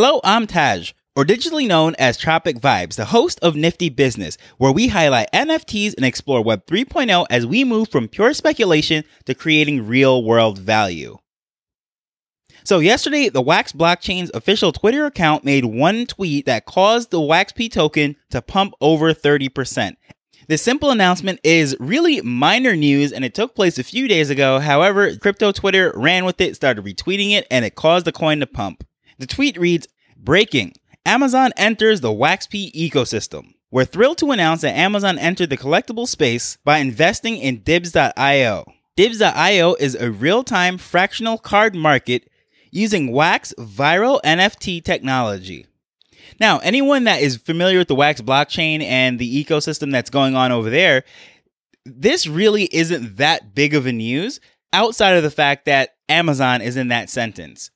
Hello, I'm Taj, or digitally known as Tropic Vibes, the host of Nifty Business, where we highlight NFTs and explore Web 3.0 as we move from pure speculation to creating real world value. So, yesterday, the Wax blockchain's official Twitter account made one tweet that caused the WaxP token to pump over 30%. This simple announcement is really minor news and it took place a few days ago. However, crypto Twitter ran with it, started retweeting it, and it caused the coin to pump. The tweet reads Breaking Amazon enters the WaxP ecosystem. We're thrilled to announce that Amazon entered the collectible space by investing in Dibbs.io. Dibbs.io is a real time fractional card market using Wax vIRL NFT technology. Now, anyone that is familiar with the Wax blockchain and the ecosystem that's going on over there, this really isn't that big of a news outside of the fact that Amazon is in that sentence.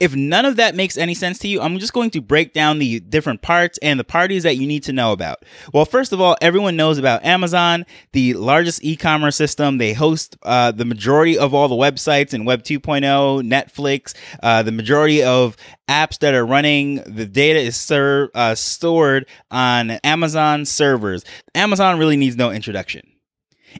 If none of that makes any sense to you, I'm just going to break down the different parts and the parties that you need to know about. Well, first of all, everyone knows about Amazon, the largest e commerce system. They host uh, the majority of all the websites in Web 2.0, Netflix, uh, the majority of apps that are running. The data is ser- uh, stored on Amazon servers. Amazon really needs no introduction.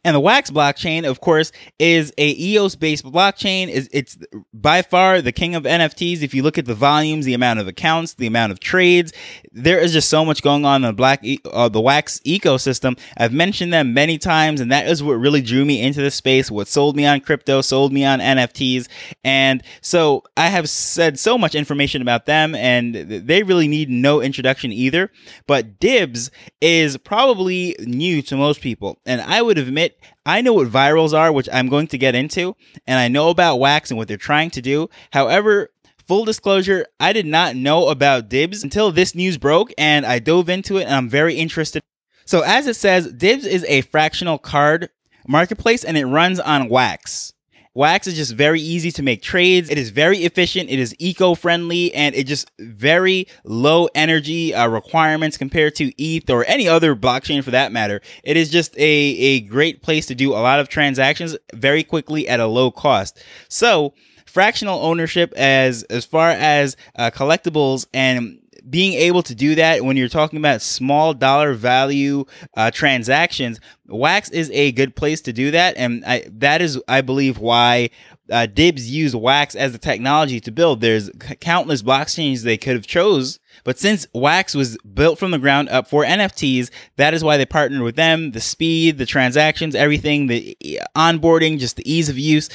And the Wax blockchain, of course, is a EOS based blockchain. Is it's by far the king of NFTs. If you look at the volumes, the amount of accounts, the amount of trades, there is just so much going on in the black uh, the Wax ecosystem. I've mentioned them many times, and that is what really drew me into the space. What sold me on crypto, sold me on NFTs, and so I have said so much information about them, and they really need no introduction either. But Dibbs is probably new to most people, and I would admit admit I know what vIRLs are, which I'm going to get into, and I know about Wax and what they're trying to do. However, full disclosure, I did not know about Dibbs until this news broke, and I dove into it, and I'm very interested. So, as it says, Dibbs is a fractional card marketplace, and it runs on Wax. Wax is just very easy to make trades. It is very efficient. It is eco-friendly and it just very low energy uh, requirements compared to ETH or any other blockchain for that matter. It is just a, a great place to do a lot of transactions very quickly at a low cost. So fractional ownership as as far as uh, collectibles and being able to do that when you're talking about small dollar value uh, transactions, Wax is a good place to do that, and I, that is, I believe, why uh, Dibbs used Wax as the technology to build. There's countless blockchains they could have chose, but since Wax was built from the ground up for NFTs, that is why they partnered with them. The speed, the transactions, everything, the onboarding, just the ease of use.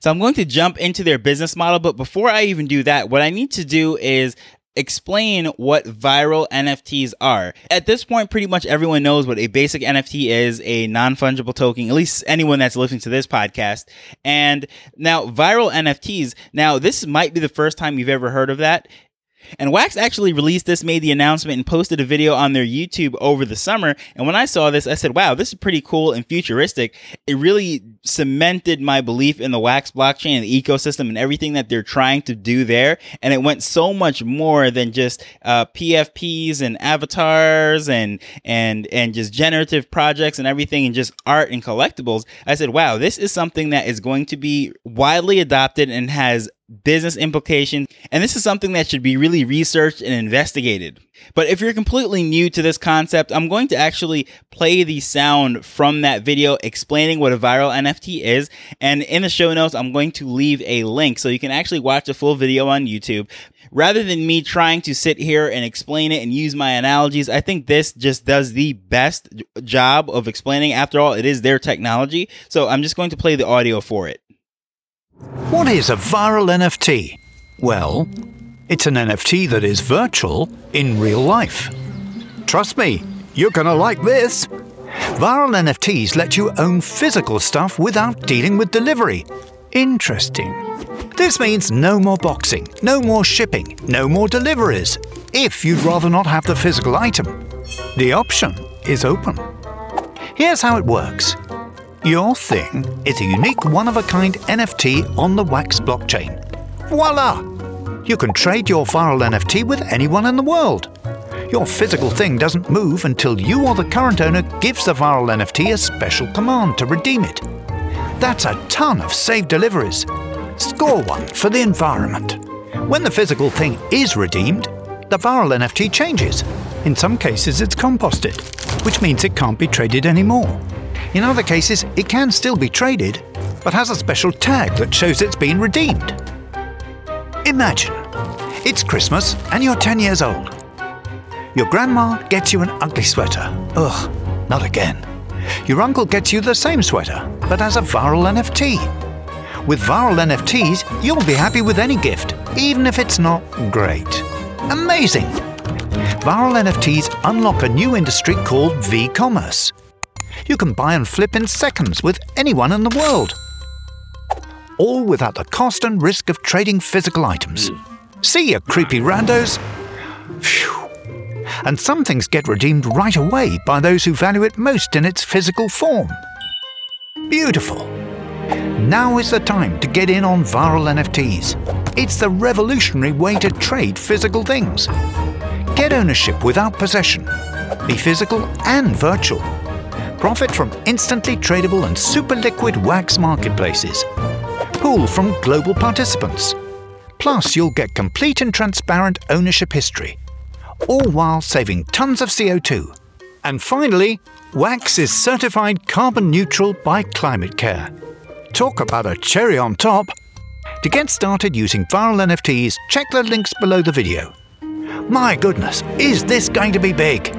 So I'm going to jump into their business model, but before I even do that, what I need to do is explain what vIRL NFTs are. At this point, pretty much everyone knows what a basic NFT is a non fungible token, at least anyone that's listening to this podcast. And now, vIRL NFTs, now, this might be the first time you've ever heard of that. And Wax actually released this, made the announcement, and posted a video on their YouTube over the summer. And when I saw this, I said, wow, this is pretty cool and futuristic. It really cemented my belief in the Wax blockchain and the ecosystem and everything that they're trying to do there. And it went so much more than just uh, PFPs and avatars and and and just generative projects and everything and just art and collectibles. I said, wow, this is something that is going to be widely adopted and has business implications, and this is something that should be really researched and investigated. But if you're completely new to this concept, I'm going to actually play the sound from that video explaining what a vIRL NFT is. And in the show notes, I'm going to leave a link so you can actually watch the full video on YouTube. Rather than me trying to sit here and explain it and use my analogies, I think this just does the best job of explaining. After all, it is their technology. So I'm just going to play the audio for it. What is a vIRL NFT? Well, it's an NFT that is virtual in real life. Trust me, you're gonna like this. vIRL NFTs let you own physical stuff without dealing with delivery. Interesting. This means no more boxing, no more shipping, no more deliveries, if you'd rather not have the physical item. The option is open. Here's how it works your thing is a unique one of a kind NFT on the Wax blockchain. Voila! You can trade your vIRL NFT with anyone in the world. Your physical thing doesn't move until you or the current owner gives the vIRL NFT a special command to redeem it. That's a ton of saved deliveries. Score one for the environment. When the physical thing is redeemed, the vIRL NFT changes. In some cases, it's composted, which means it can't be traded anymore. In other cases, it can still be traded, but has a special tag that shows it's been redeemed. Imagine it's Christmas and you're 10 years old. Your grandma gets you an ugly sweater. Ugh, not again. Your uncle gets you the same sweater, but as a vIRL NFT. With vIRL NFTs, you'll be happy with any gift, even if it's not great. Amazing! vIRL NFTs unlock a new industry called V commerce. You can buy and flip in seconds with anyone in the world. All without the cost and risk of trading physical items. Hmm. See you, creepy randos! Phew. And some things get redeemed right away by those who value it most in its physical form. Beautiful! Now is the time to get in on vIRL NFTs. It's the revolutionary way to trade physical things. Get ownership without possession. Be physical and virtual. Profit from instantly tradable and super liquid wax marketplaces. Pool from global participants. Plus, you'll get complete and transparent ownership history, all while saving tons of CO2. And finally, Wax is certified carbon neutral by Climate Care. Talk about a cherry on top! To get started using vIRL NFTs, check the links below the video. My goodness, is this going to be big?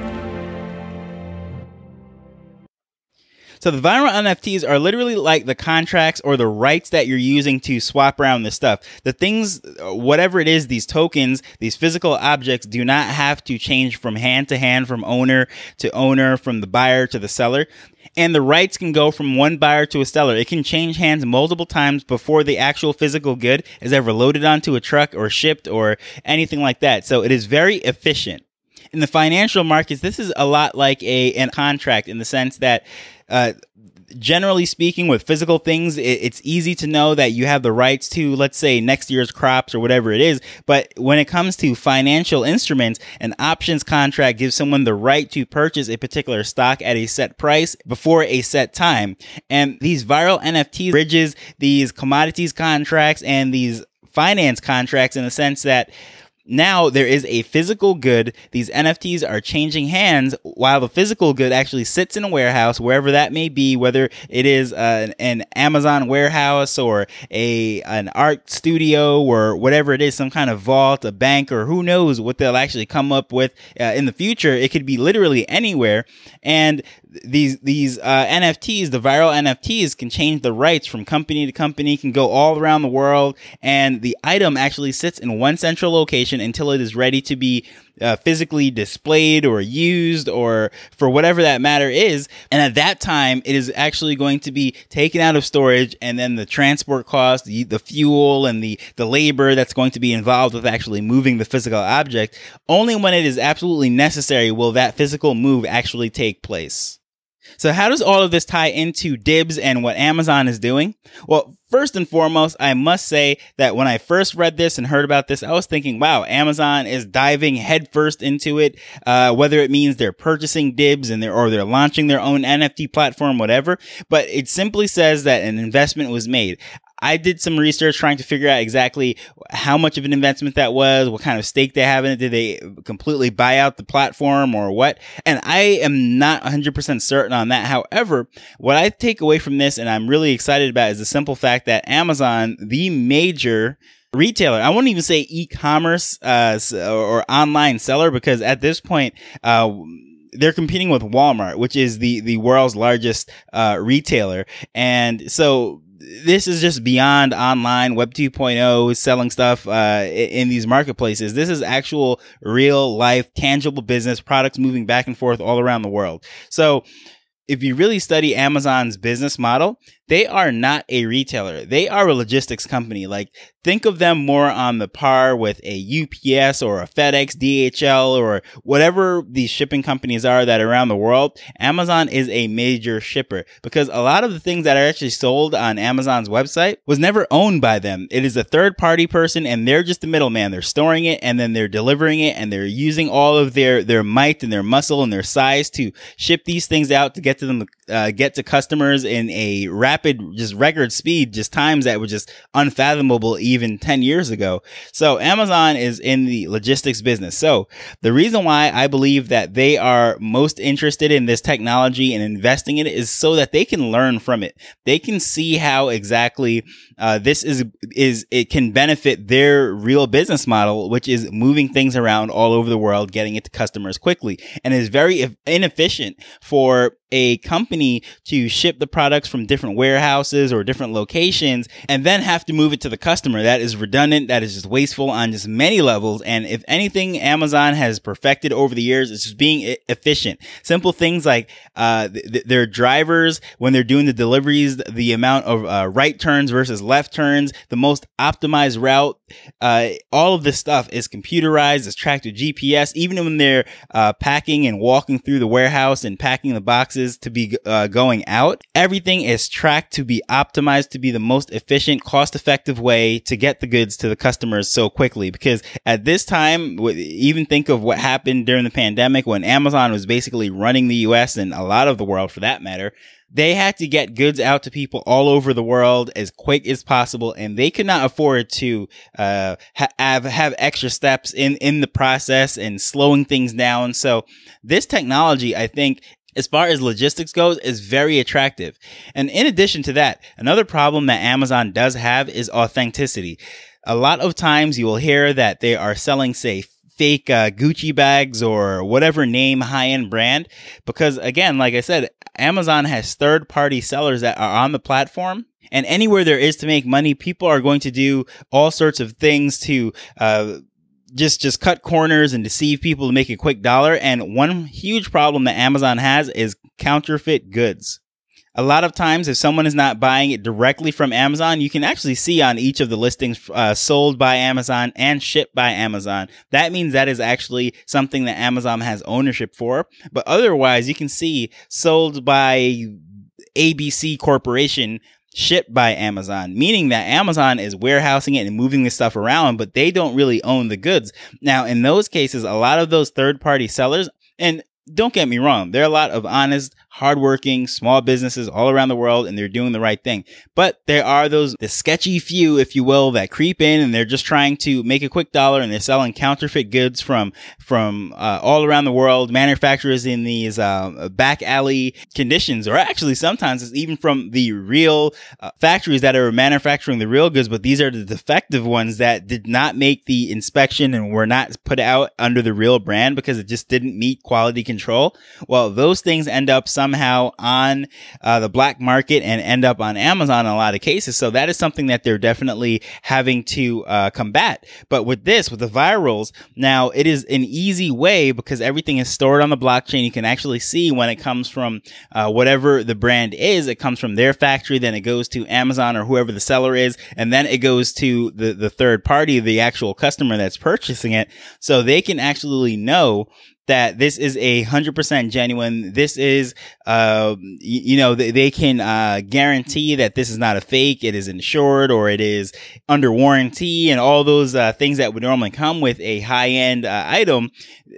So the vIRL NFTs are literally like the contracts or the rights that you're using to swap around this stuff. The things, uh, whatever it is, these tokens, these physical objects do not have to change from hand to hand, from owner to owner, from the buyer to the seller. And the rights can go from one buyer to a seller. It can change hands multiple times before the actual physical good is ever loaded onto a truck or shipped or anything like that. So it is very efficient in the financial markets, this is a lot like a an contract in the sense that. Uh, generally speaking, with physical things, it's easy to know that you have the rights to, let's say, next year's crops or whatever it is. But when it comes to financial instruments, an options contract gives someone the right to purchase a particular stock at a set price before a set time. And these vIRL NFT bridges these commodities contracts and these finance contracts in the sense that now there is a physical good. These NFTs are changing hands while the physical good actually sits in a warehouse, wherever that may be, whether it is uh, an Amazon warehouse or a an art studio or whatever it is, some kind of vault, a bank, or who knows what they'll actually come up with uh, in the future. It could be literally anywhere, and these these uh, NFTs, the vIRL NFTs, can change the rights from company to company, can go all around the world, and the item actually sits in one central location until it is ready to be uh, physically displayed or used or for whatever that matter is. And at that time, it is actually going to be taken out of storage, and then the transport cost, the, the fuel, and the the labor that's going to be involved with actually moving the physical object. Only when it is absolutely necessary will that physical move actually take place. So, how does all of this tie into Dibbs and what Amazon is doing? Well, first and foremost, I must say that when I first read this and heard about this, I was thinking, wow, Amazon is diving headfirst into it. Uh, whether it means they're purchasing Dibbs and they're, or they're launching their own NFT platform, whatever. But it simply says that an investment was made. I did some research trying to figure out exactly how much of an investment that was, what kind of stake they have in it. Did they completely buy out the platform or what? And I am not 100% certain on that. However, what I take away from this and I'm really excited about is the simple fact that Amazon, the major retailer. I won't even say e-commerce uh, or online seller because at this point, uh, they're competing with Walmart, which is the the world's largest uh, retailer, and so this is just beyond online web 2.0 selling stuff uh, in these marketplaces. This is actual real life tangible business products moving back and forth all around the world. So if you really study amazon's business model they are not a retailer. They are a logistics company. Like think of them more on the par with a UPS or a FedEx, DHL or whatever these shipping companies are that are around the world. Amazon is a major shipper because a lot of the things that are actually sold on Amazon's website was never owned by them. It is a third party person and they're just the middleman. They're storing it and then they're delivering it and they're using all of their, their might and their muscle and their size to ship these things out to get to them, uh, get to customers in a rapid just record speed, just times that were just unfathomable even 10 years ago. So Amazon is in the logistics business. So the reason why I believe that they are most interested in this technology and investing in it is so that they can learn from it. They can see how exactly uh, this is is it can benefit their real business model, which is moving things around all over the world, getting it to customers quickly, and is very inefficient for a company to ship the products from different warehouses or different locations and then have to move it to the customer. That is redundant. That is just wasteful on just many levels. And if anything, Amazon has perfected over the years, it's just being efficient. Simple things like uh, th- their drivers, when they're doing the deliveries, the amount of uh, right turns versus left turns, the most optimized route, uh, all of this stuff is computerized, it's tracked with GPS. Even when they're uh, packing and walking through the warehouse and packing the boxes, to be uh, going out. Everything is tracked to be optimized to be the most efficient, cost effective way to get the goods to the customers so quickly. Because at this time, even think of what happened during the pandemic when Amazon was basically running the US and a lot of the world for that matter they had to get goods out to people all over the world as quick as possible, and they could not afford to uh, have have extra steps in in the process and slowing things down. So this technology, I think, as far as logistics goes, is very attractive. And in addition to that, another problem that Amazon does have is authenticity. A lot of times you will hear that they are selling, say, fake uh, Gucci bags or whatever name high end brand. Because again, like I said, Amazon has third party sellers that are on the platform. And anywhere there is to make money, people are going to do all sorts of things to uh, just just cut corners and deceive people to make a quick dollar. And one huge problem that Amazon has is counterfeit goods. A lot of times, if someone is not buying it directly from Amazon, you can actually see on each of the listings uh, sold by Amazon and shipped by Amazon. That means that is actually something that Amazon has ownership for. But otherwise, you can see sold by ABC Corporation shipped by Amazon, meaning that Amazon is warehousing it and moving this stuff around, but they don't really own the goods. Now, in those cases, a lot of those third party sellers, and don't get me wrong, there are a lot of honest, hardworking small businesses all around the world and they're doing the right thing. But there are those, the sketchy few, if you will, that creep in and they're just trying to make a quick dollar and they're selling counterfeit goods from, from, uh, all around the world, manufacturers in these, uh, back alley conditions, or actually sometimes it's even from the real uh, factories that are manufacturing the real goods, but these are the defective ones that did not make the inspection and were not put out under the real brand because it just didn't meet quality control. Well, those things end up somehow on uh, the black market and end up on Amazon in a lot of cases. So that is something that they're definitely having to uh, combat. But with this, with the vIRLs, now it is an easy way because everything is stored on the blockchain. You can actually see when it comes from uh, whatever the brand is, it comes from their factory, then it goes to Amazon or whoever the seller is, and then it goes to the, the third party, the actual customer that's purchasing it. So they can actually know that this is a hundred percent genuine. This is, uh, you, you know, they, they can uh, guarantee that this is not a fake. It is insured or it is under warranty and all those uh, things that would normally come with a high end uh, item.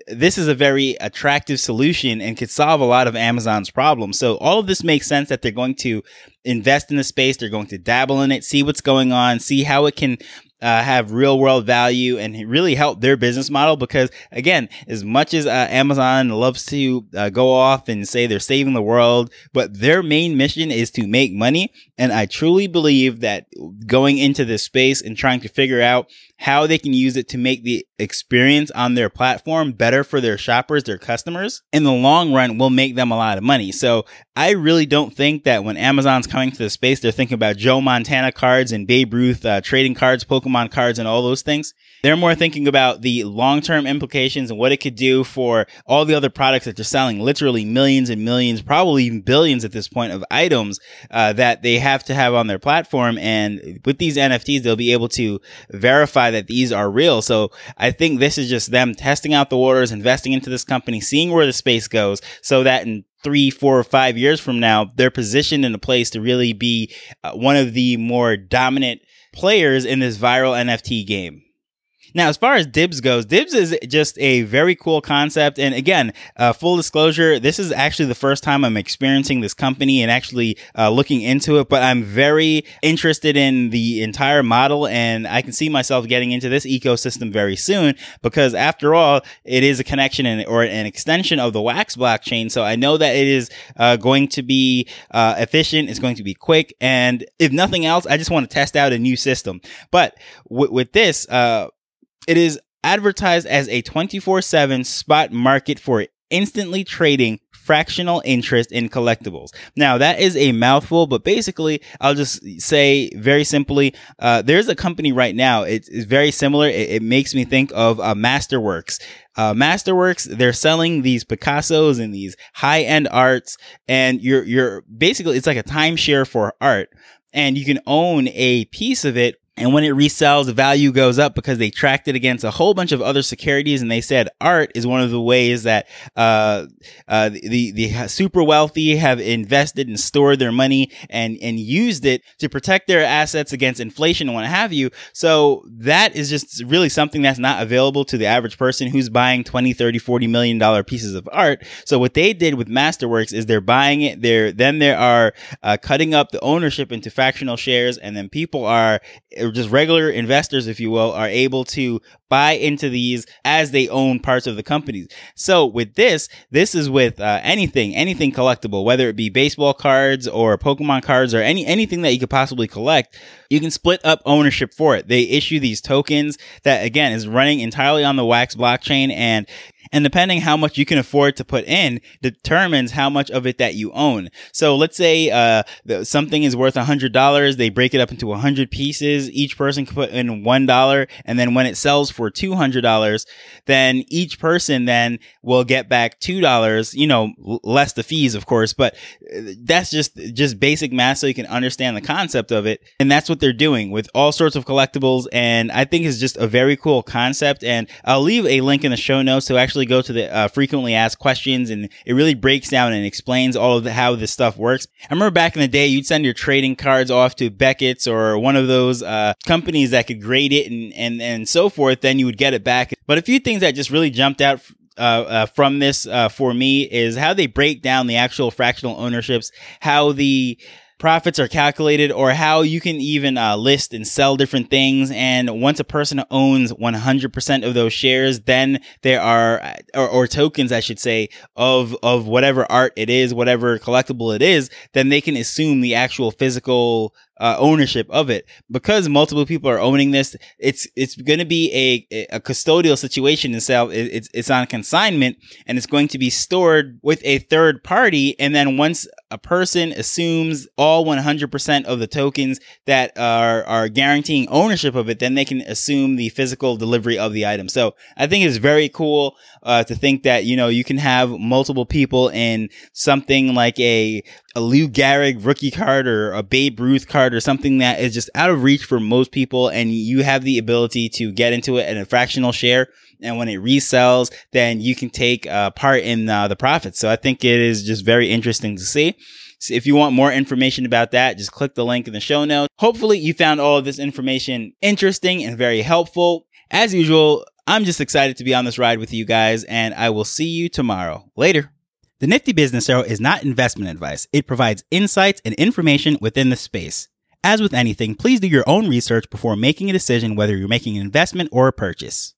This is a very attractive solution and could solve a lot of Amazon's problems. So all of this makes sense that they're going to invest in the space. They're going to dabble in it, see what's going on, see how it can uh, have real world value and really help their business model because again as much as uh, amazon loves to uh, go off and say they're saving the world but their main mission is to make money and i truly believe that going into this space and trying to figure out how they can use it to make the experience on their platform better for their shoppers, their customers, in the long run will make them a lot of money. So I really don't think that when Amazon's coming to the space, they're thinking about Joe Montana cards and Babe Ruth uh, trading cards, Pokemon cards, and all those things. They're more thinking about the long term implications and what it could do for all the other products that they're selling, literally millions and millions, probably even billions at this point of items uh, that they have to have on their platform. And with these NFTs, they'll be able to verify that these are real. So I think this is just them testing out the waters, investing into this company, seeing where the space goes so that in three, four, or five years from now, they're positioned in a place to really be uh, one of the more dominant players in this vIRL NFT game. Now, as far as Dibbs goes, Dibbs is just a very cool concept. And again, uh, full disclosure, this is actually the first time I'm experiencing this company and actually uh, looking into it, but I'm very interested in the entire model and I can see myself getting into this ecosystem very soon because after all, it is a connection and, or an extension of the Wax blockchain. So I know that it is uh, going to be uh, efficient. It's going to be quick. And if nothing else, I just want to test out a new system. But w- with this, uh, it is advertised as a 24 7 spot market for instantly trading fractional interest in collectibles. Now, that is a mouthful, but basically, I'll just say very simply uh, there's a company right now, it's, it's very similar. It, it, makes me think of uh, Masterworks. Uh, Masterworks, they're selling these Picassos and these high end arts, and you're, you're basically, it's like a timeshare for art and you can own a piece of it and when it resells, the value goes up because they tracked it against a whole bunch of other securities. And they said art is one of the ways that uh, uh, the, the super wealthy have invested and stored their money and, and used it to protect their assets against inflation and what have you. So that is just really something that's not available to the average person who's buying 20, 30, 40 million dollar pieces of art. So what they did with Masterworks is they're buying it. They're, then they are uh, cutting up the ownership into fractional shares and then people are just regular investors, if you will, are able to buy into these as they own parts of the companies. So with this, this is with uh, anything, anything collectible, whether it be baseball cards or Pokemon cards or any anything that you could possibly collect. You can split up ownership for it. They issue these tokens that again is running entirely on the Wax blockchain and and depending how much you can afford to put in determines how much of it that you own. So let's say uh, something is worth $100. They break it up into 100 pieces. Each person can put in $1. And then when it sells for $200, then each person then will get back $2, you know, less the fees, of course. But uh, that's just, just basic math so you can understand the concept of it. And that's what they're doing with all sorts of collectibles. And I think it's just a very cool concept. And I'll leave a link in the show notes to actually go to the uh, frequently asked questions and it really breaks down and explains all of the, how this stuff works. I remember back in the day, you'd send your trading cards off to Beckett's or one of those uh, companies that could grade it and, and, and so forth. Then you would get it back. But a few things that just really jumped out uh, uh, from this uh, for me is how they break down the actual fractional ownerships, how the profits are calculated or how you can even uh, list and sell different things. And once a person owns 100% of those shares, then there are, or, or, tokens, I should say, of, of whatever art it is, whatever collectible it is, then they can assume the actual physical uh, ownership of it because multiple people are owning this. It's it's going to be a a custodial situation itself. It's it's on consignment and it's going to be stored with a third party. And then once a person assumes all 100% of the tokens that are are guaranteeing ownership of it, then they can assume the physical delivery of the item. So I think it's very cool uh, to think that you know you can have multiple people in something like a a Lou Gehrig rookie card or a Babe Ruth card or something that is just out of reach for most people, and you have the ability to get into it at a fractional share. And when it resells, then you can take uh, part in uh, the profits. So I think it is just very interesting to see. So if you want more information about that, just click the link in the show notes. Hopefully, you found all of this information interesting and very helpful. As usual, I'm just excited to be on this ride with you guys, and I will see you tomorrow. Later. The Nifty Business Arrow is not investment advice. It provides insights and information within the space. As with anything, please do your own research before making a decision whether you're making an investment or a purchase.